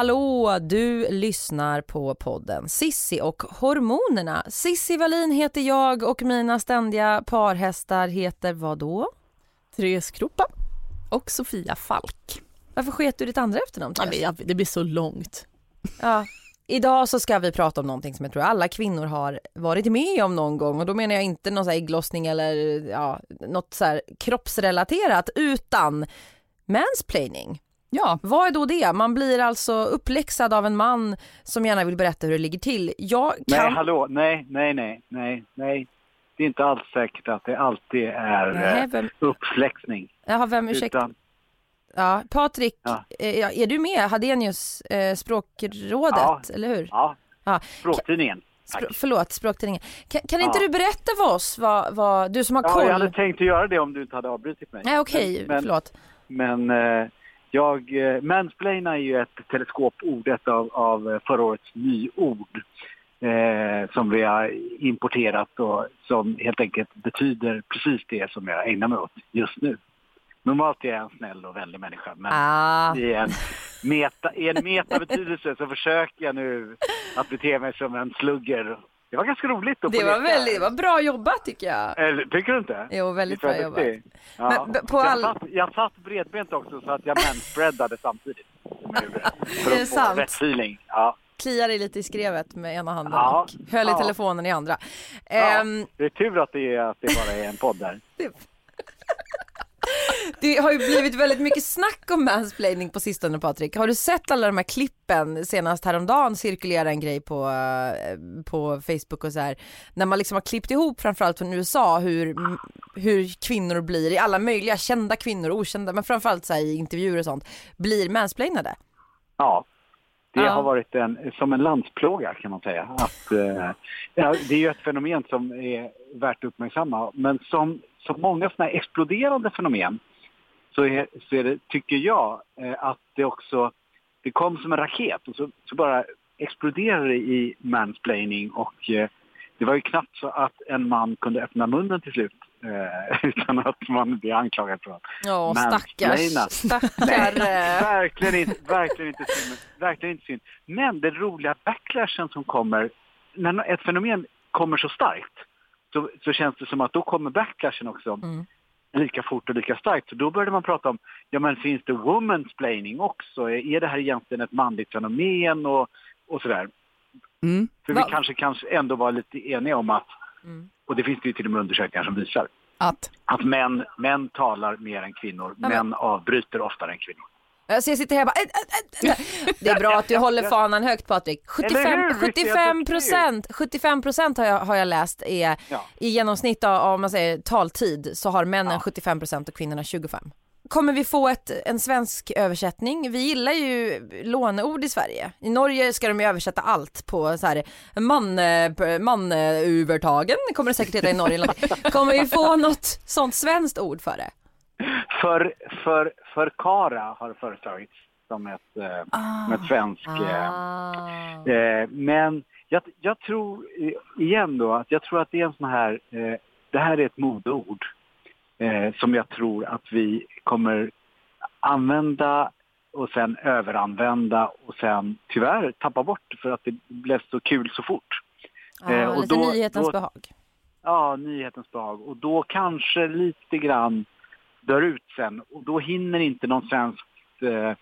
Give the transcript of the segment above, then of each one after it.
Hallå, du lyssnar på podden Sissi och hormonerna. Sissi Wallin heter jag och mina ständiga parhästar heter vad då? Therese Kroppa och Sofia Falk. Varför sket du ditt andra efternamn? Ja, det blir så långt. Ja. Idag så ska vi prata om någonting som jag tror alla kvinnor har varit med om någon gång och då menar jag inte någon så ägglossning eller ja, något så här kroppsrelaterat utan mansplaining. Ja, Vad är då det? Man blir alltså uppläxad av en man som gärna vill berätta hur det ligger till. Jag kan... Nej, hallå, nej, nej, nej, nej, nej. Det är inte alls säkert att det alltid är Nej, eh, vem- uppfläxning. Jaha, vem ursäkta? Utan, Ja, Patrik, Ja. eh, ja, är du med? Hadenius, eh, språkrådet, Ja. eller hur? ja, Ja. språktidningen. Spr- förlåt, språktidningen. Kan, kan inte Ja. du berätta för oss vad, vad du som har Ja, koll? jag hade tänkt att göra det om du inte hade avbrutit mig. Nej, okej, Men- förlåt. Men eh, jag, eh, mansplaina är ju ett teleskopord, ett av, av förra årets nyord eh, som vi har importerat och som helt enkelt betyder precis det som jag ägnar mig åt just nu. Normalt är jag en snäll och vänlig människa, men Ah. i en, meta, i en metabetydelse så försöker jag nu att bete mig som en slugger. Det var ganska roligt att Det var väldigt, det var bra jobbat tycker jag. Eller, tycker du inte? Jo, väldigt bra jag jobbat. Ja. Men på jag, all- satt, jag satt bredbent också så att jag manspreadade samtidigt. jag För Är det få sant? rätt feeling. Ja. Kliar dig lite i skrevet med ena handen Ja. och höll i telefonen i andra. Ja. Ehm, Det är tur att det, är, att det bara är en podd där. det har ju blivit väldigt mycket snack om mansplaining på sistone Patrik. Har du sett alla de här klippen? Senast häromdagen cirkulerade en grej på, eh, på Facebook och så här. När man liksom har klippt ihop framförallt från USA hur, hur kvinnor blir, i alla möjliga kända kvinnor, okända, men framförallt så här, i intervjuer och sånt, blir mansplainade. Ja. Det har varit en, som en landsplåga kan man säga. Att, eh, det är ju ett fenomen som är värt att uppmärksamma. Men som, som många sådana här exploderande fenomen så är, så är det, tycker jag, eh, att det också det kom som en raket och så, så bara exploderade det i mansplaining och eh, det var ju knappt så att en man kunde öppna munnen till slut eh, utan att man blev anklagad för att Ja, stackars, stackar. verkligen inte, verkligen inte synd. Verkligen inte synd. Men den roliga backlashen som kommer, när ett fenomen kommer så starkt så, så känns det som att då kommer backlashen också Mm. lika fort och lika starkt. Så då började man prata om, ja men finns det womansplaining också? Är det här egentligen ett manligt fenomen och, och sådär? Mm. För Va- vi kanske, kanske ändå var lite eniga om att, Mm. och det finns det ju till och med undersökningar som visar, Att. att män, män talar mer än kvinnor, men- män avbryter oftare än kvinnor. Så jag sitter här och bara, äh, äh, äh. Det är bra att du håller fanan högt Patrik. 75, Eller hur? Visst är jag 75 duktig? procent, 75 procent har jag, har jag läst är Ja. i genomsnitt av, om man säger taltid så har männen Ja. 75 procent och kvinnorna 25. Kommer vi få ett, en svensk översättning? Vi gillar ju låneord i Sverige. I Norge ska de ju översätta allt på så här man, manövertagen kommer det säkert heta i Norge. Kommer vi få något sånt svenskt ord för det? För, för, för Kara har föreslagits som ett, eh, som ett svenskt... Eh, Ah. eh, men jag, jag tror, eh, igen då, att jag tror att det är en sån här... Eh, det här är ett modeord som jag tror att vi kommer använda och sen överanvända och sen tyvärr tappa bort för att det blev så kul så fort. Ja, Eh, och Ah, lite då- nyhetens då- behag. Ja, nyhetens behag. Och då kanske lite grann dör ut sen. Och då hinner inte någon svensk, eh,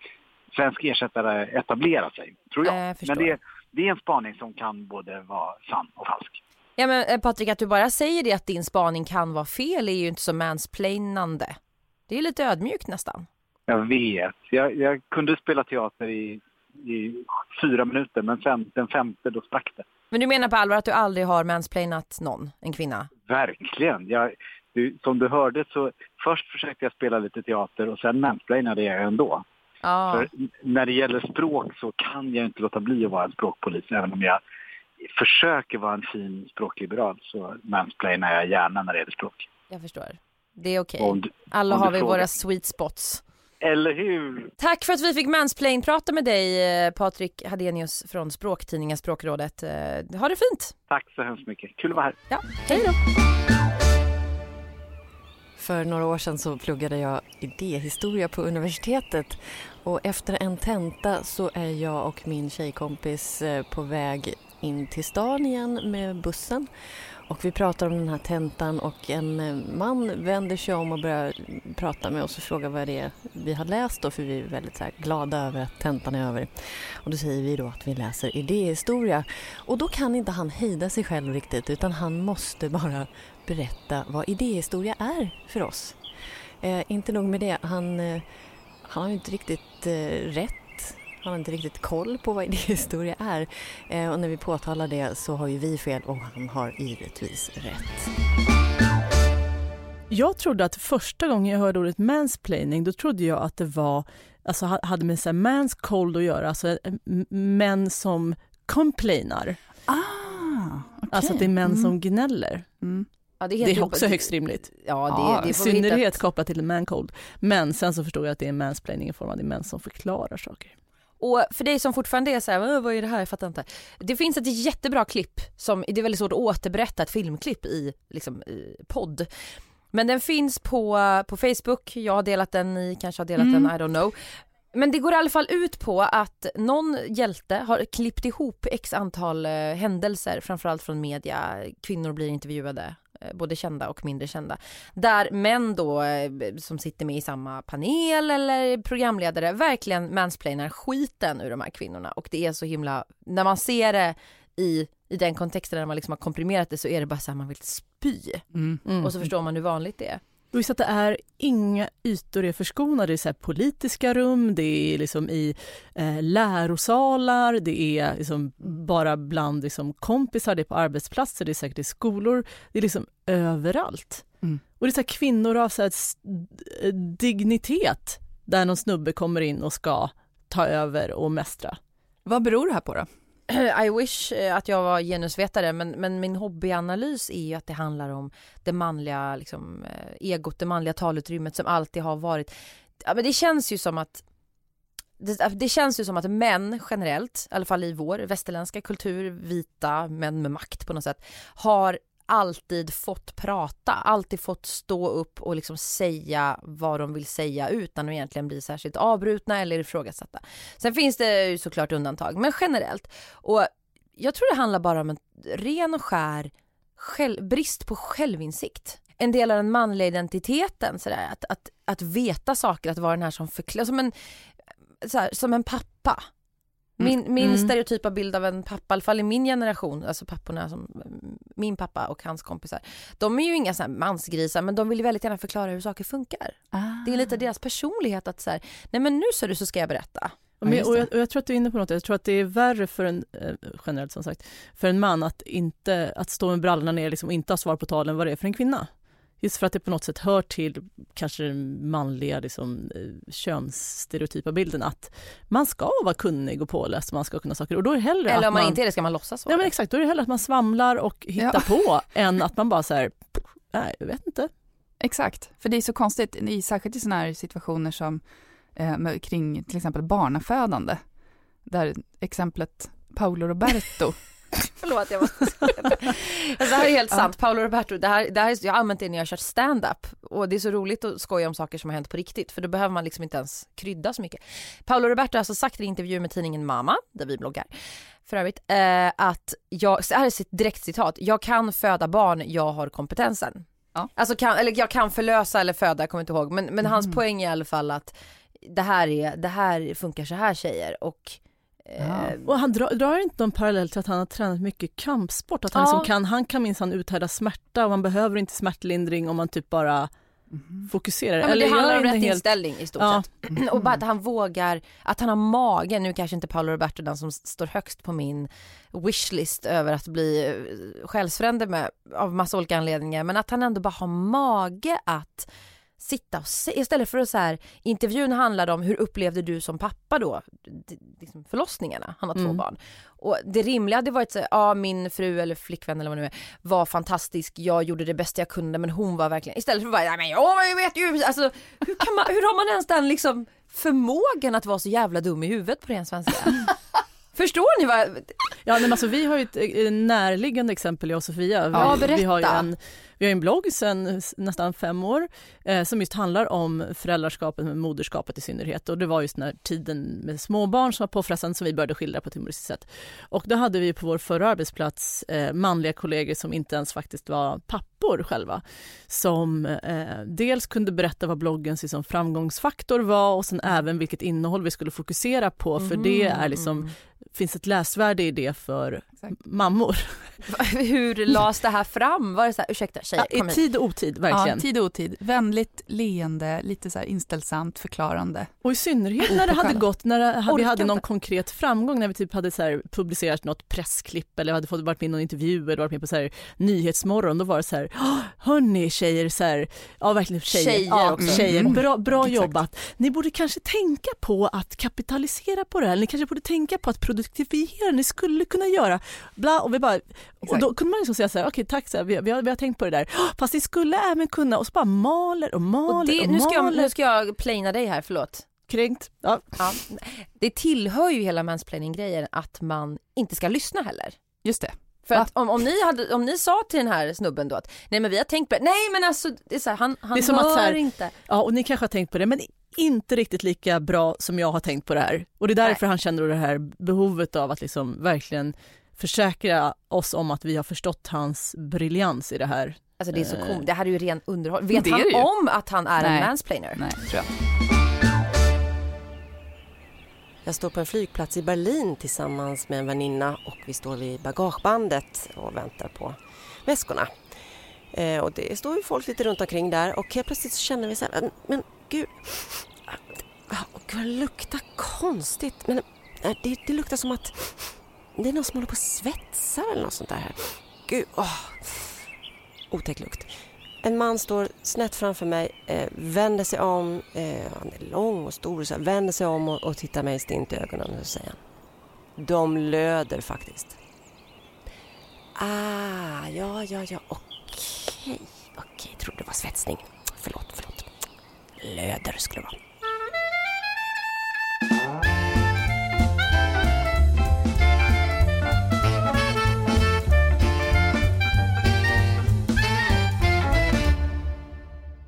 svensk ersättare etablera sig, tror jag. Eh, jag. Men det, det är en spaning som kan både vara sann och falsk. Ja men eh, Patrik, att du bara säger det att din spaning kan vara fel är ju inte så mansplainande. Det är lite ödmjukt nästan. Jag vet. Jag, jag kunde spela teater i, i fyra minuter, men sen den femte då sprack det. Men du menar på allvar att du aldrig har mansplainat någon, en kvinna? Verkligen. Jag, du, som du hörde så först försökte jag spela lite teater och sen mansplainade jag ändå. Ja. För när det gäller språk så kan jag inte låta bli att vara en språkpolis. Även om jag försöker vara en fin språkliberal så mansplainar jag gärna när det gäller språk. Jag förstår. Det är okej. Du- Alla har vi frågar. våra sweet spots. Eller hur? Tack för att vi fick mansplain-prata med dig eh, Patrik Hadenius från Språktidningen Språkrådet. Eh, Ha det fint! Tack så hemskt mycket. Kul att vara här. Ja, hej då! För några år sedan så pluggade jag idéhistoria på universitetet och efter en tenta så är jag och min tjejkompis eh, på väg in till stan igen med bussen. Och vi pratar om den här tentan och en eh, man vänder sig om och börjar prata med oss och frågar vad det är vi har läst då för vi är väldigt så här glada över att tentan är över. Och då säger vi då att vi läser idéhistoria och då kan inte han hejda sig själv riktigt utan han måste bara berätta vad idéhistoria är för oss. Eh, inte nog med det, han, eh, han har ju inte riktigt eh, rätt. Han har inte riktigt koll på vad idéhistoria är. Eh, och när vi påtalar det så har ju vi fel och han har givetvis rätt. Jag trodde att första gången jag hörde ordet mansplaining då trodde jag att det var, alltså ha- hade med så här mans cold att göra, alltså eh, män som complainar. Ah, okej. Alltså att det är män Mm. som gnäller. Mm. Ja, Det heter är också högst rimligt. Ja, det, Ja, det I synnerhet ett- kopplat till en man cold. Men sen så förstod jag att det är mansplaining i form av det är män som förklarar saker. Och för dig som fortfarande är så här, "Åh, vad är det här, jag fattar inte. Det finns ett jättebra klipp, som, det är väldigt svårt att återberätta ett filmklipp i, liksom, i podd. Men den finns på, på Facebook, jag har delat den, ni kanske har delat Mm. den, I don't know. Men det går i alla fall ut på att någon hjälte har klippt ihop x antal eh, händelser, framförallt från media, kvinnor blir intervjuade, både kända och mindre kända. Där män då eh, som sitter med i samma panel eller programledare verkligen mansplainar skiten ur de här kvinnorna och det är så himla, när man ser det i, i den kontexten när man liksom har komprimerat det så är det bara så här man vill spy Mm. Mm. och så förstår man hur vanligt det är. Just att det är inga ytor är förskonade. Det är politiska rum, det är liksom i eh, lärosalar, det är liksom bara bland liksom kompisar, det är på arbetsplatser, det är säkert i skolor. Det är liksom överallt. Mm. Och det är så kvinnor av så här d- dignitet där någon snubbe kommer in och ska ta över och mästra. Vad beror det här på då? I wish eh, att jag var genusvetare men, men min hobbyanalys är ju att det handlar om det manliga liksom, eh, egot, det manliga talutrymmet som alltid har varit, ja, men det känns ju som att det, det känns ju som att män generellt, i alla fall i vår västerländska kultur, vita män med makt på något sätt, har alltid fått prata, alltid fått stå upp och liksom säga vad de vill säga utan att egentligen bli särskilt avbrutna eller ifrågasatta. Sen finns det ju såklart undantag, men generellt. Och jag tror det handlar bara om en ren och skär själv, brist på självinsikt. En del av den manliga identiteten, sådär, att, att, att veta saker, att vara den här som förklarar, som en, som en pappa. Min, min Mm. stereotypa bild av en pappa, i alla fall i min generation, alltså papporna som min pappa och hans kompisar, de är ju inga så mansgrisar men de vill ju väldigt gärna förklara hur saker funkar. Det är lite deras personlighet att så här, nej men nu så du så ska jag berätta. Men, och, jag, och jag tror att du är inne på något, jag tror att det är värre för en, eh, generellt som sagt, för en man att inte, att stå med brallorna ner liksom, och inte ha svar på tal än vad det är för en kvinna. Just för att det på något sätt hör till kanske den manliga liksom, eh, könsstereotypa bilden att man ska vara kunnig och påläst, man ska kunna saker och då är det hellre Eller om man, inte är det ska man låtsas vara Ja men exakt, då är det hellre att man svamlar och hittar Ja. på än att man bara så här, nej jag vet inte. Exakt, för det är så konstigt, i, särskilt i sådana här situationer som eh, med, kring till exempel barnafödande, där exemplet Paolo Roberto, Förlåt jag måste. Alltså, det här är helt sant, Paolo Roberto, det här, det här är, jag har använt det när jag har kört stand-up och det är så roligt att skoja om saker som har hänt på riktigt för då behöver man liksom inte ens krydda så mycket. Paolo Roberto har alltså sagt i intervju med tidningen Mama, där vi bloggar, för övrigt, eh, att jag, så här är ett direkt citat, jag kan föda barn, jag har kompetensen. Ja. Alltså kan, eller jag kan förlösa eller föda, jag kommer inte ihåg, men, men hans Mm. poäng är i alla fall att det här, är, det här funkar så här tjejer och Ja. Och han drar, drar inte någon parallell till att han har tränat mycket kampsport? Att han, Ja. liksom kan, han kan minsann uthärda smärta och man behöver inte smärtlindring om man typ bara Mhm. fokuserar. Ja, men det Eller handlar om rätt helt- inställning i stort Ja. sett. Och bara att han vågar, att han har mage, nu kanske inte Paolo Roberto den som står högst på min wishlist över att bli eh, själsfrände med av massa olika anledningar, men att han ändå bara har mage att sitta och se, istället för att så här, intervjun handlade om hur upplevde du som pappa då, liksom förlossningarna, han har två Mm. barn. Och det rimliga hade varit så här, ja min fru eller flickvän eller vad det nu är, var fantastisk, jag gjorde det bästa jag kunde men hon var verkligen, istället för att bara, ja men jag vet ju, alltså hur, kan man, hur har man ens den liksom förmågan att vara så jävla dum i huvudet på ren svenska? Förstår ni vad, Ja, men alltså, vi har ju ett eh, närliggande exempel, jag och Sofia. Vi, Ja, vi har ju en, vi har en blogg sedan nästan fem år eh, som just handlar om föräldraskapet, med moderskapet i synnerhet. Och det var just när tiden med småbarn som var påfrestande som vi började skildra på ett humoristiskt sätt. Och då hade vi på vår förra arbetsplats eh, manliga kollegor som inte ens faktiskt var pappor själva. Som eh, dels kunde berätta vad bloggens liksom, framgångsfaktor var och sen även vilket innehåll vi skulle fokusera på. För det är liksom finns ett läsvärde i det för Exakt. mammor. hur lades det här fram? Var det så här, ursäkta tjejer, I kom hit. tid och otid, Ja, verkligen. tid och otid. Vänligt, leende, lite så här inställsamt, förklarande. och i synnerhet när det hade gått, när det, vi hade någon konkret framgång, när vi typ hade så här publicerat något pressklipp eller hade fått varit med i någon intervju eller varit med på så här Nyhetsmorgon, då var det så här, "Åh, hörni tjejer, så här, ja verkligen tjejer, Tjejer ja, också. tjejer Mm. bra, bra Exakt. jobbat. Ni borde kanske tänka på att kapitalisera på det här, ni kanske borde tänka på att produktiviera, ni skulle kunna göra, bla, och vi bara, och då kunde man liksom säga så här, okej tack, så här, vi, vi, har, vi har tänkt på det där, "Åh, fast ni skulle även kunna, och så bara maler och maler Och det, och nu, ska jag, maler. nu ska jag plaina dig här, förlåt. Kränkt. Ja. Ja. Det tillhör ju hela mansplaining-grejen att man inte ska lyssna heller. Just det. För att om, om, ni hade, om ni sa till den här snubben då att nej men vi har tänkt på det, nej men alltså det är så här, han, han Det är som hör att så här- inte. ja, och ni kanske har tänkt på det, men inte riktigt lika bra som jag har tänkt på det här. Och det är därför han känner det här behovet av att liksom verkligen försäkra oss om att vi har förstått hans briljans i det här. Alltså det är så Eh. komiskt, det här är ju ren underhåll. Vet han om att han är Nej. en mansplainer? Nej, tror jag. Jag står på en flygplats i Berlin tillsammans med en väninna och vi står vid bagagebandet och väntar på väskorna. Eh, och det står ju folk lite runt omkring där och helt plötsligt så känner vi så här, men, gud, oh, gud, det luktar konstigt. Men eh, det, det luktar som att det är någon som håller på och svetsar eller något sånt där. här. Gud, åh, otäck lukt. En man står snett framför mig, eh, vänder sig om, eh, han är lång och stor, så här, vänder sig om och, och tittar mig stint i ögonen och säger han. De löder faktiskt. Ah, ja, ja, ja, okej, okej, trodde det var svetsning. Förlåt, förlåt. Löder skulle det vara.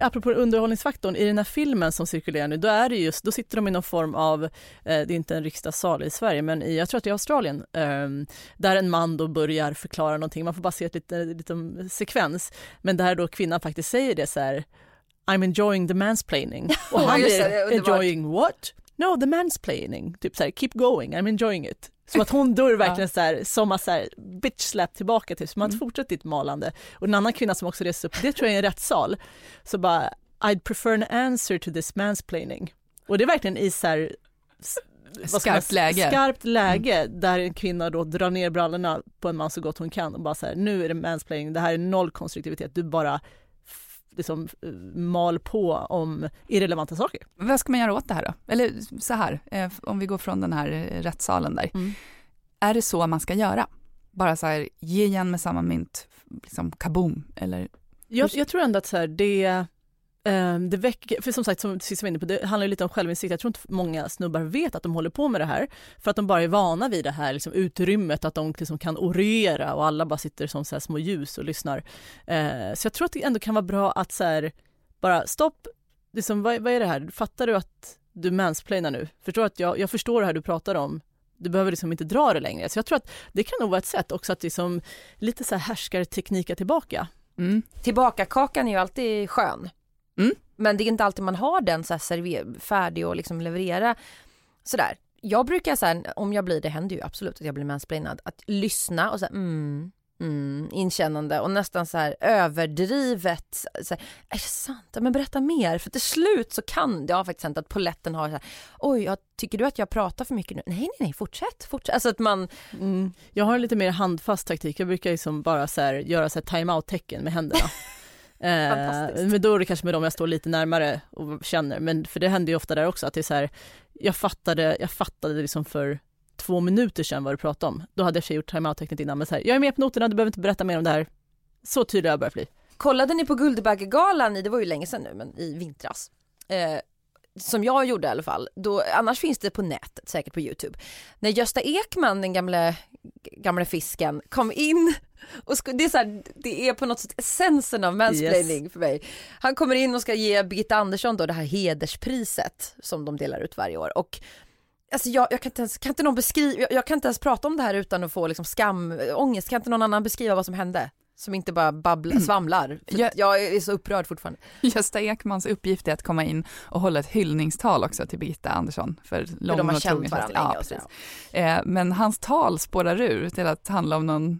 Apropå underhållningsfaktorn, i den här filmen som cirkulerar nu, då är det just, då sitter de i någon form av, eh, det är inte en riksdagssal i Sverige, men i, jag tror att det är Australien, eh, där en man då börjar förklara någonting, man får bara se ett lite, liten sekvens, men där då kvinnan faktiskt säger det så här, I'm enjoying the mansplaining. Och han är enjoying what? No, the mansplaining. Typ så här, keep going, I'm enjoying it. Så att hon det verkligen så här, som att så här, bitch slap tillbaka till, så man Mm. fortsätter ditt malande. Och en annan kvinna som också reser upp, det tror jag är en rättssal, så bara I'd prefer an answer to this mansplaining. Och det är verkligen i så här, Skarpt läge. Skarpt läge där en kvinna då drar ner brallorna på en man så gott hon kan och bara så här, nu är det mansplaining, det här är noll konstruktivitet, du bara liksom mal på om irrelevanta saker. Vad ska man göra åt det här då? Eller så här, eh, om vi går från den här eh, rättssalen där. Mm. Är det så man ska göra? Bara så här, ge igen med samma mynt, liksom kaboom, eller? Jag, jag tror ändå att så här, det, Ehm, det väcker, för som sagt som sist var inne på, det handlar ju lite om självinsikt. Jag tror inte många snubbar vet att de håller på med det här för att de bara är vana vid det här liksom, utrymmet, att de liksom kan orera och alla bara sitter som så här små ljus och lyssnar. Eh, så jag tror att det ändå kan vara bra att så här, bara stopp, liksom, vad, vad är det här? Fattar du att du mansplainar nu? Förstår att jag, jag förstår det här du pratar om. Du behöver liksom inte dra det längre. Så jag tror att det kan nog vara ett sätt också att liksom, lite så här härskarteknika tillbaka. Mm. Tillbakakakan är ju alltid skön. Mm. Men det är inte alltid man har den så här server, färdig och liksom leverera sådär. jag brukar så här, om jag blir, det händer ju absolut att jag blir mansplainad, att lyssna och så här, mm, mm, inkännande och nästan så här överdrivet. Så här, är det sant? Men berätta mer. För till slut så kan det har faktiskt hänt att poletten har så här, oj, jag, tycker du att jag pratar för mycket nu? Nej, nej, nej, fortsätt, fortsätt. Alltså att man... Mm. Jag har en lite mer handfast taktik. Jag brukar liksom bara så här, göra så här time-out-tecken med händerna. Eh, men då är det kanske med dem jag står lite närmare och känner, men för det händer ju ofta där också att det är så här, jag fattade, jag fattade liksom för två minuter sedan vad du pratade om. Då hade jag gjort timeout-tecknet innan, men så här, jag är med på noterna, du behöver inte berätta mer om det här. Så tydlig har jag börjat bli. Kollade ni på Guldbaggegalan, det var ju länge sedan nu, men i vintras. Eh, som jag gjorde i alla fall, då, annars finns det på nätet, säkert på Youtube. När Gösta Ekman, den gamle, gamle fisken, kom in och det, är så här, det är på något sätt essensen av mansplaining yes. för mig. Han kommer in och ska ge Birgitta Andersson då det här hederspriset som de delar ut varje år och Alltså jag, jag kan inte ens, kan inte någon beskriva, jag, jag, kan inte ens prata om det här utan att få liksom skam, ångest, kan inte någon annan beskriva vad som hände? Som inte bara babblar, svamlar. Jag, jag är så upprörd fortfarande. Gösta Ekmans uppgift är att komma in och hålla ett hyllningstal också till Birgitta Andersson. För, lång de har känt varandra ja, precis. Eh, men hans tal spårar ur till att handla om någon...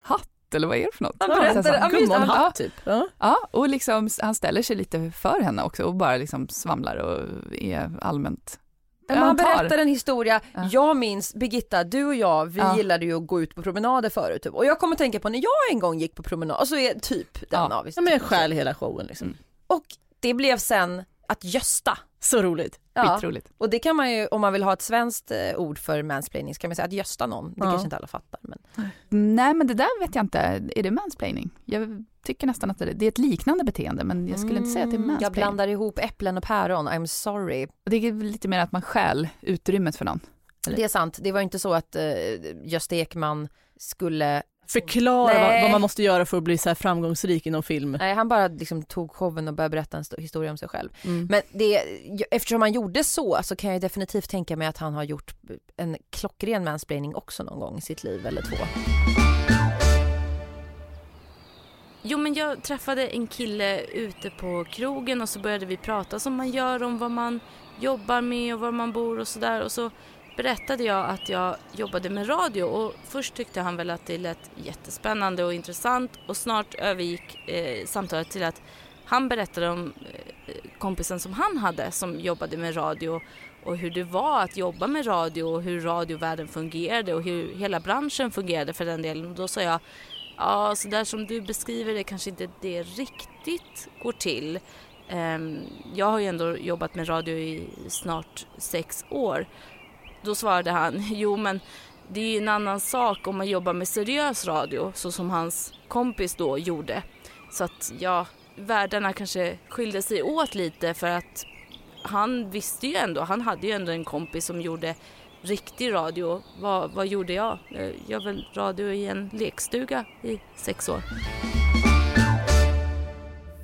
Hatt eller vad är det för något? Han berättar, Gummonhatt typ. Ja. ja, och liksom, han ställer sig lite för henne också och bara liksom svamlar och är allmänt men han berättar en historia, ja. jag minns Birgitta, du och jag, vi ja. gillade ju att gå ut på promenader förut typ. och jag kommer tänka på när jag en gång gick på promenad, och så är typ den ja. avis. Ja men stjäl hela showen liksom. Mm. Och det blev sen att Gösta. Så roligt. Ja, Skitroligt. och det kan man ju, om man vill ha ett svenskt eh, ord för mansplaining, så kan man säga att gösta någon. Det ja. kanske inte alla fattar. Men... Nej men det där vet jag inte, är det mansplaining? Jag tycker nästan att det, det är ett liknande beteende men jag skulle mm, inte säga att det är mansplaining. Jag blandar ihop äpplen och päron, I'm sorry. Det är lite mer att man stjäl utrymmet för någon. Eller? Det är sant, det var inte så att uh, Gösta Ekman skulle förklara vad, vad, man måste göra för att bli så framgångsrik inom film. Nej, han bara liksom tog showen och började berätta en historia om sig själv. Mm. Men det, eftersom han gjorde så så kan jag definitivt tänka mig att han har gjort en klockren mansplaining också någon gång i sitt liv eller två. Jo men jag träffade en kille ute på krogen och så började vi prata som man gör om vad man jobbar med och var man bor och sådär och så berättade jag att jag jobbade med radio och först tyckte han väl att det lät jättespännande och intressant och snart övergick eh, samtalet till att han berättade om eh, kompisen som han hade som jobbade med radio och hur det var att jobba med radio och hur radiovärlden fungerade och hur hela branschen fungerade för den delen. Och då sa jag, ja så där som du beskriver det kanske inte det riktigt går till. Ehm, jag har ju ändå jobbat med radio i snart sex år då svarade han, jo men det är ju en annan sak om man jobbar med seriös radio så som hans kompis då gjorde. Så att ja, världarna kanske skilde sig åt lite för att han visste ju ändå, han hade ju ändå en kompis som gjorde riktig radio. Vad, vad gjorde jag? Jag väl radio i en lekstuga i sex år.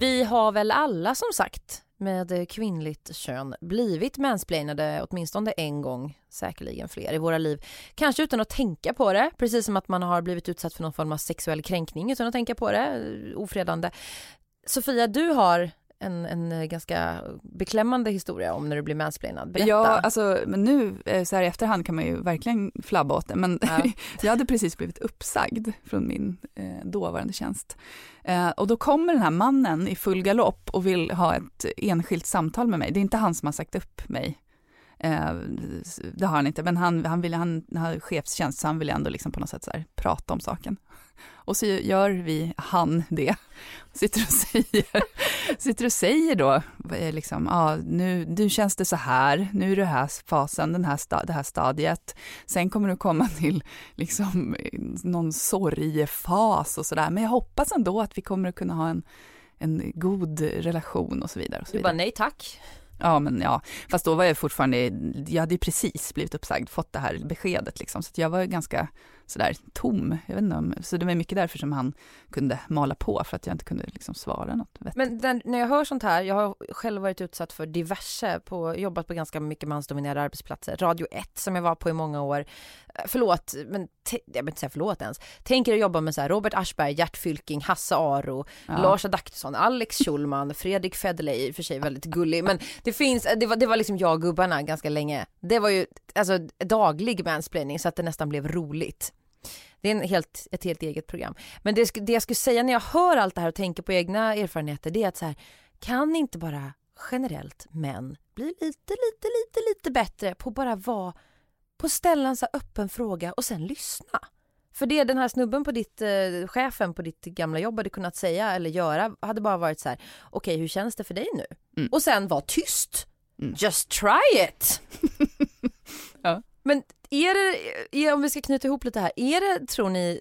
Vi har väl alla som sagt med eh, kvinnligt kön blivit mansplainade åtminstone en gång, säkerligen fler i våra liv. Kanske utan att tänka på det, precis som att man har blivit utsatt för någon form av sexuell kränkning utan att tänka på det, eh, ofredande. Sofia, du har en, en ganska beklämmande historia om när du blir mansplainad. Berätta. Ja, alltså men nu eh, så här i efterhand kan man ju verkligen flabba åt det, men ja. jag hade precis blivit uppsagd från min eh, dåvarande tjänst. Eh, och då kommer den här mannen i full galopp och vill ha ett enskilt samtal med mig. Det är inte han som har sagt upp mig. Eh, det har han inte, men han, han, vill, han, han har chefstjänst så han vill ändå liksom på något sätt så prata om saken. Och så gör vi, han det, sitter och säger, sitter och säger då, liksom, ja, nu, nu känns det så här, nu är det här fasen, den här, det här stadiet, sen kommer du komma till liksom någon sorgefas och sådär, men jag hoppas ändå att vi kommer att kunna ha en, en god relation och så vidare. Och så du vidare. bara nej tack. Ja, men ja, fast då var jag fortfarande, jag hade ju precis blivit uppsagd, fått det här beskedet liksom, så jag var ganska sådär tom. Jag vet inte om, så det var mycket därför som han kunde mala på för att jag inte kunde liksom svara något vettigt. Men den, när jag hör sånt här, jag har själv varit utsatt för diverse, på, jobbat på ganska mycket mansdominerade arbetsplatser. Radio 1 som jag var på i många år. Eh, förlåt, men jag vill inte säga förlåt ens. Tänker att jobba med så här Robert Aschberg, Gert Fylking, Hasse Aro, ja. Lars Adaktusson, Alex Schulman, Fredrik Federley, i och för sig väldigt gullig, men det finns, det var, det var liksom jag och gubbarna ganska länge. Det var ju alltså daglig mansplaining så att det nästan blev roligt. Det är en helt, ett helt eget program. Men det, det jag skulle säga när jag hör allt det här och tänker på egna erfarenheter det är att så här, kan inte bara generellt män bli lite, lite, lite, lite bättre på bara vara, på ställa en så öppen fråga och sen lyssna. För det den här snubben på ditt, eh, chefen på ditt gamla jobb hade kunnat säga eller göra hade bara varit så här, okej okay, hur känns det för dig nu? Mm. Och sen var tyst. Mm. Just try it! ja. Men är det, om vi ska knyta ihop lite här, är det, tror ni,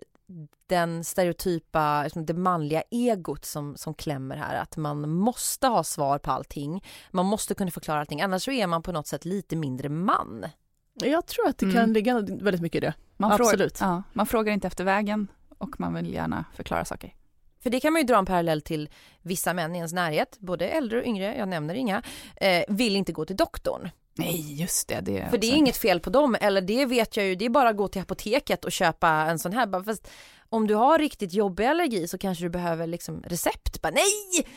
den stereotypa, liksom det manliga egot som, som klämmer här. Att man måste ha svar på allting. Man måste kunna förklara allting. Annars så är man på något sätt lite mindre man. Jag tror att det kan mm. ligga väldigt mycket i det. Man Absolut. Frågar, ja, man frågar inte efter vägen och man vill gärna förklara saker. För det kan man ju dra en parallell till vissa män i ens närhet, både äldre och yngre, jag nämner inga, eh, vill inte gå till doktorn. Nej, just det. det För det är inget fel på dem, eller det vet jag ju, det är bara att gå till apoteket och köpa en sån här. Fast om du har riktigt jobbig allergi så kanske du behöver liksom recept. Bara, nej!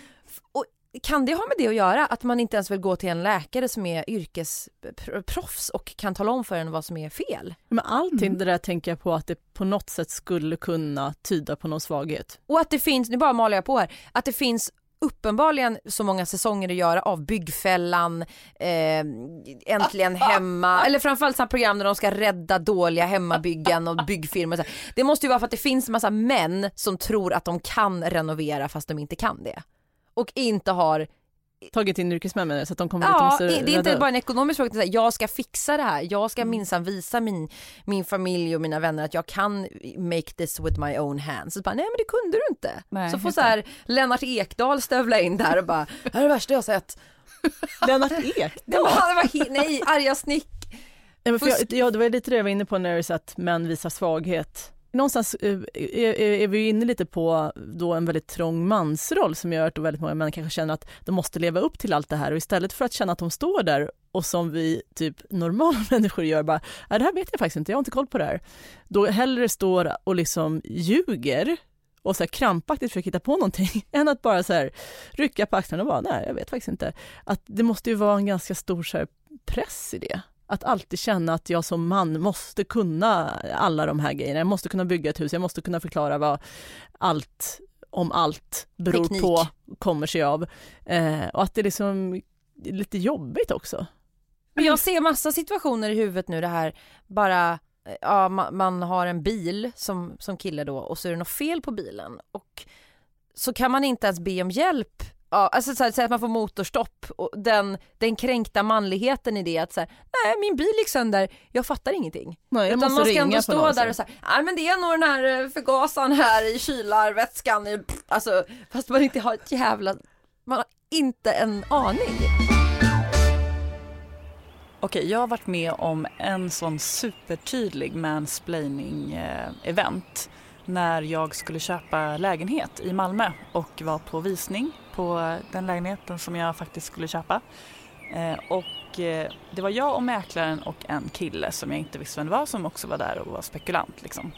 Och kan det ha med det att göra? Att man inte ens vill gå till en läkare som är yrkesproffs och kan tala om för en vad som är fel? Men allting mm. det där tänker jag på att det på något sätt skulle kunna tyda på någon svaghet. Och att det finns, nu bara maler jag på här, att det finns uppenbarligen så många säsonger att göra av Byggfällan, eh, Äntligen Hemma, eller framförallt sådana program där de ska rädda dåliga hemmabyggen och byggfirmor. Det måste ju vara för att det finns en massa män som tror att de kan renovera fast de inte kan det. Och inte har tagit in yrkesmän med det så att de kommer ja, lite det är inte bara en ekonomisk fråga, jag ska fixa det här, jag ska mm. minsann visa min, min familj och mina vänner att jag kan make this with my own hands. Så bara, nej men det kunde du inte. Nej, så får så här Lennart Ekdal stövla in där och bara, det här är det värsta jag har sett. Lennart Ekdal? Det var, det var nej, arga snick. Nej, men jag, ja, det var lite det jag var inne på när du sa att män visar svaghet någonstans eh, eh, eh, är, vi inne lite på då en väldigt trång mansroll som gör att väldigt många män kanske känner att de måste leva upp till allt det här och istället för att känna att de står där och som vi typ normala människor gör bara, det här vet jag faktiskt inte, jag har inte koll på det här. Då hellre står och liksom ljuger och så här krampaktigt försöker hitta på någonting än att bara så här rycka på axlarna och bara, nej jag vet faktiskt inte. Att det måste ju vara en ganska stor så press i det. Att alltid känna att jag som man måste kunna alla de här grejerna. Jag måste kunna bygga ett hus, jag måste kunna förklara vad allt om allt beror Teknik. på, kommer sig av. Eh, och att det liksom är lite jobbigt också. Men jag ser massa situationer i huvudet nu det här bara ja, man, man, har en bil som, som kille då och så är det något fel på bilen och så kan man inte ens be om hjälp Ja, alltså så, här, så att man får motorstopp och den, den kränkta manligheten i det att så här, nej min bil gick sönder, jag fattar ingenting. Nej, jag Utan man ska ändå stå där och säga, nej men det är nog den här eh, förgasaren här i kylarvätskan, i, alltså fast man inte har ett jävla, man har inte en aning. Okej, jag har varit med om en sån supertydlig mansplaining-event eh, när jag skulle köpa lägenhet i Malmö och var på visning på den lägenheten som jag faktiskt skulle köpa. Eh, och eh, det var jag och mäklaren och en kille som jag inte visste vem det var som också var där och var spekulant. Liksom.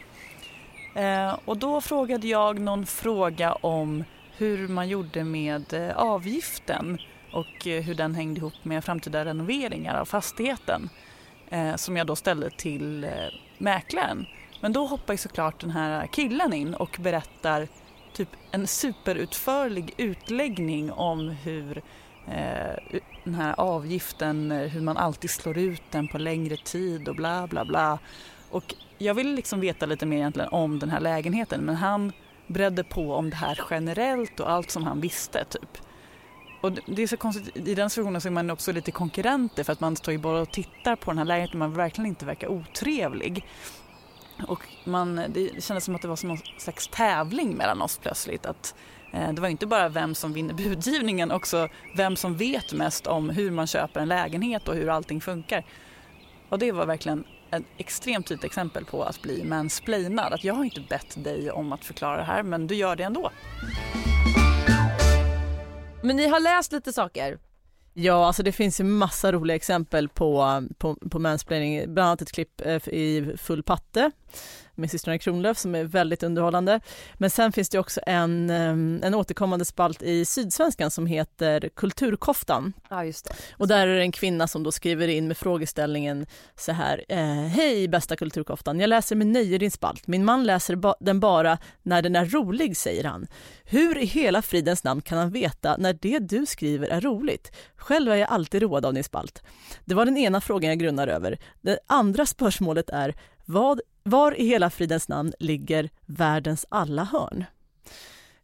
Eh, och då frågade jag någon fråga om hur man gjorde med eh, avgiften och eh, hur den hängde ihop med framtida renoveringar av fastigheten eh, som jag då ställde till eh, mäklaren. Men då hoppar ju såklart den här killen in och berättar typ en superutförlig utläggning om hur eh, den här avgiften, eh, hur man alltid slår ut den på längre tid och bla bla bla. Och jag ville liksom veta lite mer egentligen om den här lägenheten men han bredde på om det här generellt och allt som han visste typ. Och det är så konstigt, i den situationen så är man också lite konkurrenter för att man står ju bara och tittar på den här lägenheten och man verkligen inte verkar otrevlig. Och man, det kändes som att det var som någon slags tävling mellan oss plötsligt. Att, eh, det var inte bara vem som vinner budgivningen, också vem som vet mest om hur man köper en lägenhet och hur allting funkar. Och det var verkligen ett extremt tydligt exempel på att bli mansplainad. Att jag har inte bett dig om att förklara det här men du gör det ändå. Men ni har läst lite saker? Ja, alltså det finns ju massa roliga exempel på, på, på mansplaining, bland annat ett klipp eh, i Full patte med systrarna Kronlöf som är väldigt underhållande. Men sen finns det också en, en återkommande spalt i Sydsvenskan som heter Kulturkoftan. Ja, just det. Och där är det en kvinna som då skriver in med frågeställningen så här. Eh, Hej bästa Kulturkoftan, jag läser med nöje din spalt. Min man läser ba den bara när den är rolig, säger han. Hur i hela fridens namn kan han veta när det du skriver är roligt? Själv är jag alltid road av din spalt. Det var den ena frågan jag grunnar över. Det andra spörsmålet är, vad var i hela fridens namn ligger världens alla hörn?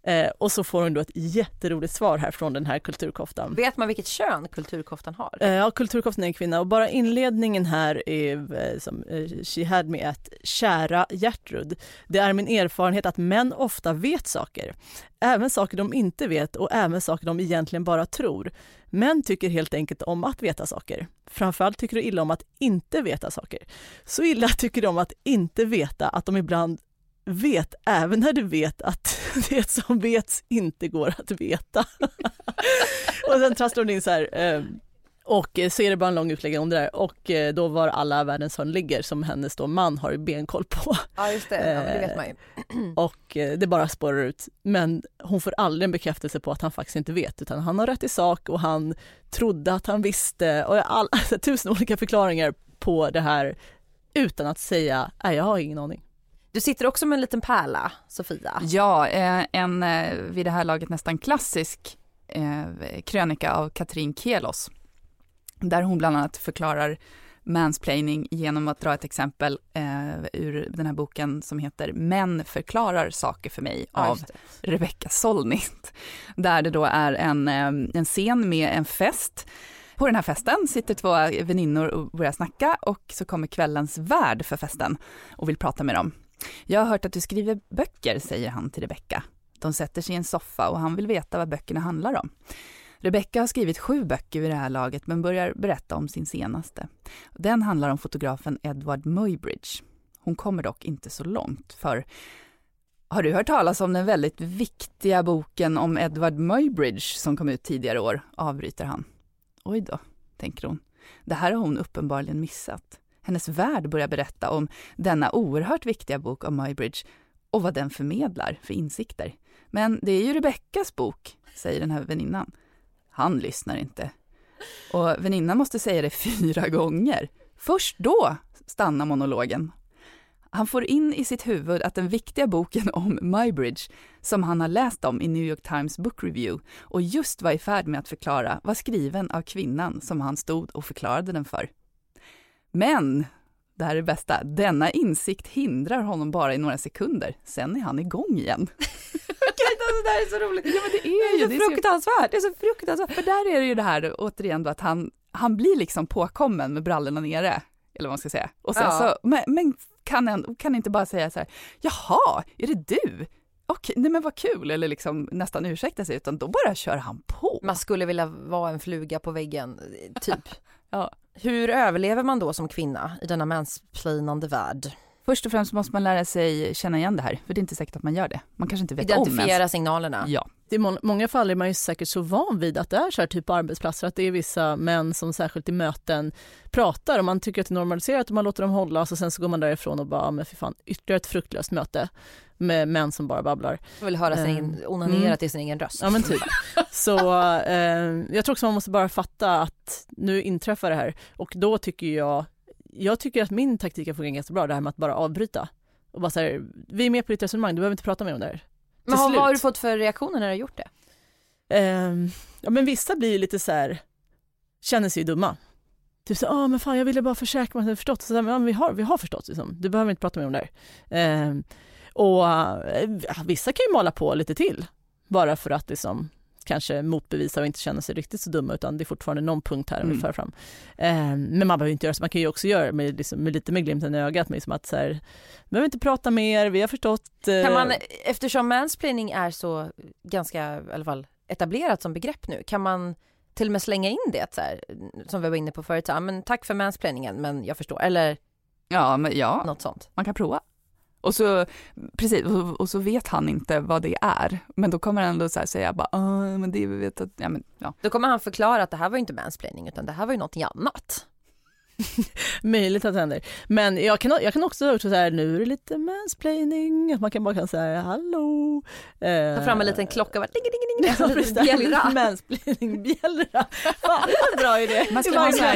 Eh, och så får hon då ett jätteroligt svar här från den här kulturkoftan. Vet man vilket kön kulturkoftan har? Eh, ja, kulturkoftan är en kvinna och bara inledningen här är eh, som eh, She had me at Kära Gertrud. Det är min erfarenhet att män ofta vet saker. Även saker de inte vet och även saker de egentligen bara tror. Män tycker helt enkelt om att veta saker. Framförallt tycker de illa om att inte veta saker. Så illa tycker de om att inte veta att de ibland vet även när du vet att det som vet inte går att veta. och sen trasslar hon in så här, eh, och så är det bara en lång utläggning om det där och eh, då var alla världens hörn ligger som hennes då man har benkoll på. Ja just det, ja, det vet man ju. Och eh, det bara spårar ut. Men hon får aldrig en bekräftelse på att han faktiskt inte vet utan han har rätt i sak och han trodde att han visste och all, alltså, tusen olika förklaringar på det här utan att säga, nej jag har ingen aning. Du sitter också med en liten pärla, Sofia. Ja, en vid det här laget nästan klassisk krönika av Katrin Kelos där hon bland annat förklarar mansplaining genom att dra ett exempel eh, ur den här boken som heter Män förklarar saker för mig av Rebecca Solnit. Där det då är en, eh, en scen med en fest. På den här festen sitter två väninnor och börjar snacka och så kommer kvällens värd för festen och vill prata med dem. Jag har hört att du skriver böcker, säger han till Rebecka. De sätter sig i en soffa och han vill veta vad böckerna handlar om. Rebecka har skrivit sju böcker vid det här laget men börjar berätta om sin senaste. Den handlar om fotografen Edward Muybridge. Hon kommer dock inte så långt för har du hört talas om den väldigt viktiga boken om Edward Muybridge som kom ut tidigare år? avbryter han. Oj då, tänker hon. Det här har hon uppenbarligen missat. Hennes värld börjar berätta om denna oerhört viktiga bok om Muybridge och vad den förmedlar för insikter. Men det är ju Rebeckas bok, säger den här väninnan. Han lyssnar inte. Och väninnan måste säga det fyra gånger. Först då stannar monologen. Han får in i sitt huvud att den viktiga boken om Muybridge som han har läst om i New York Times Book Review och just var i färd med att förklara, var skriven av kvinnan som han stod och förklarade den för. Men, det här är det bästa, denna insikt hindrar honom bara i några sekunder, sen är han igång igen. alltså, det här är så roligt. Ja men det är ju det är så fruktansvärt. Det är så fruktansvärt. För där är det ju det här återigen då att han, han blir liksom påkommen med brallorna nere, eller vad man ska säga. Och sen ja. så, men, men kan, han, kan inte bara säga så här, jaha, är det du? Okej, nej men vad kul, eller liksom nästan ursäkta sig, utan då bara kör han på. Man skulle vilja vara en fluga på väggen, typ ja. Hur överlever man då som kvinna i denna mansplainande värld? Först och främst måste man lära sig känna igen det här, för det är inte säkert att man gör det. Man kanske inte vet om Identifiera signalerna. Ja. I må- många fall är man ju säkert så van vid att det är så här typ på arbetsplatser, att det är vissa män som särskilt i möten pratar och man tycker att det är normaliserat och man låter dem hållas och sen så går man därifrån och bara, "Ja, men för fan, ytterligare ett fruktlöst möte med män som bara babblar. Jag vill höra sin Eh, egen, onanera mm. till sin egen röst. Ja men typ. Så eh, jag tror också man måste bara fatta att nu inträffar det här och då tycker jag, jag tycker att min taktik har fungerat ganska bra, det här med att bara avbryta. Och bara så här, vi är med på ditt resonemang, du behöver inte prata mer om det här. Men har, vad har du fått för reaktioner när du har gjort det? Ehm, ja men vissa blir ju lite så här, känner sig ju dumma. Typ så ja men fan jag ville bara försäkra mig att hade förstått. Så, men, ja, vi, har, vi har förstått liksom. du behöver inte prata mer om det här. Ehm, och eh, vissa kan ju mala på lite till, bara för att liksom kanske motbevisa och inte känna sig riktigt så dumma utan det är fortfarande någon punkt här Mm. föra fram. Ehm, men man behöver inte göra så, man kan ju också göra med, liksom, med lite med glimten i ögat, med liksom att så här, vi behöver inte prata mer, vi har förstått. eh, Kan man, eftersom mansplaining är så ganska, i alla fall etablerat som begrepp nu, kan man till och med slänga in det så här, som vi var inne på förut, så här, men tack för mansplainingen men jag förstår, eller Ja, men ja, något sånt. man kan prova. Och så, precis, och, så vet han inte vad det är. Men då kommer han ändå så här säga bara, ah, men det vet att, ja men ja. Då kommer han förklara att det här var ju inte mansplaining utan det här var ju någonting annat. Möjligt att det händer. Men jag kan, jag kan också också så här, nu är det lite mansplaining, att man kan bara kan säga hallå. Eh, Ta fram en liten klocka och bara ding, ding, ding, Ja, precis. en liten bjällra. Mansplaining, bjällra. Fan vad bra idé. Man ska ha så här-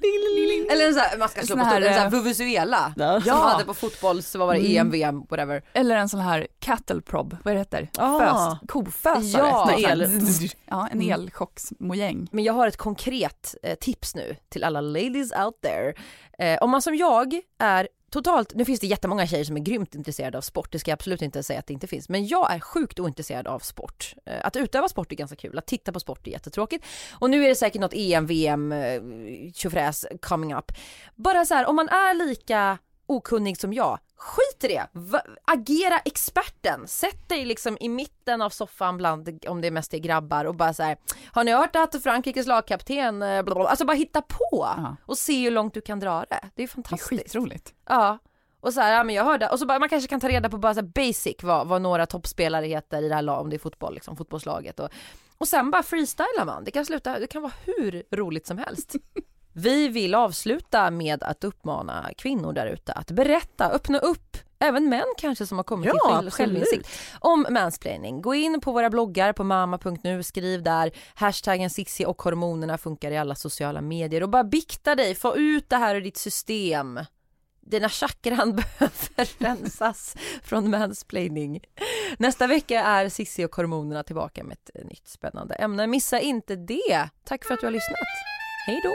ding. Eller en sån här, man ska slå på här, stor, en sån här eh, vuvuzuela. Ja. Som man hade på fotbolls, vad var det, Mm. EM, VM, whatever. Eller en sån här cattle prod, vad det heter? Ah. Fös, kofösare. Ja. El. ja, en Mm. elchocksmojäng. Men jag har ett konkret eh, tips nu till alla ladies out there. Eh, om man som jag är totalt, nu finns det jättemånga tjejer som är grymt intresserade av sport, det ska jag absolut inte säga att det inte finns, men jag är sjukt ointresserad av sport. Eh, att utöva sport är ganska kul, att titta på sport är jättetråkigt. Och nu är det säkert något EM, VM, eh, tjofräs coming up. Bara så här, om man är lika okunnig som jag, skit i det! Va- agera experten! Sätt dig liksom i mitten av soffan bland, om det mest är grabbar och bara så här, har ni hört att Frankrikes lagkapten, eh, blablabla?" alltså bara hitta på Ja. och se hur långt du kan dra det. Det är Det är fantastiskt. skitroligt. Ja. Och så här, ja men jag hörde, och så bara, man kanske kan ta reda på bara så basic vad, vad några toppspelare heter i det här laget, om det är fotboll liksom, fotbollslaget och, och sen bara freestylar man. Det kan sluta, det kan vara hur roligt som helst. Vi vill avsluta med att uppmana kvinnor där ute att berätta, öppna upp, även män kanske som har kommit Ja, till självinsikt om mansplaining. Gå in på våra bloggar på mamma.nu, skriv där, hashtaggen Sissi och hormonerna funkar i alla sociala medier och bara bikta dig, få ut det här ur ditt system. Dina chakran behöver rensas från mansplaining. Nästa vecka är Sissi och hormonerna tillbaka med ett nytt spännande ämne. Missa inte det. Tack för att du har lyssnat. Hej då!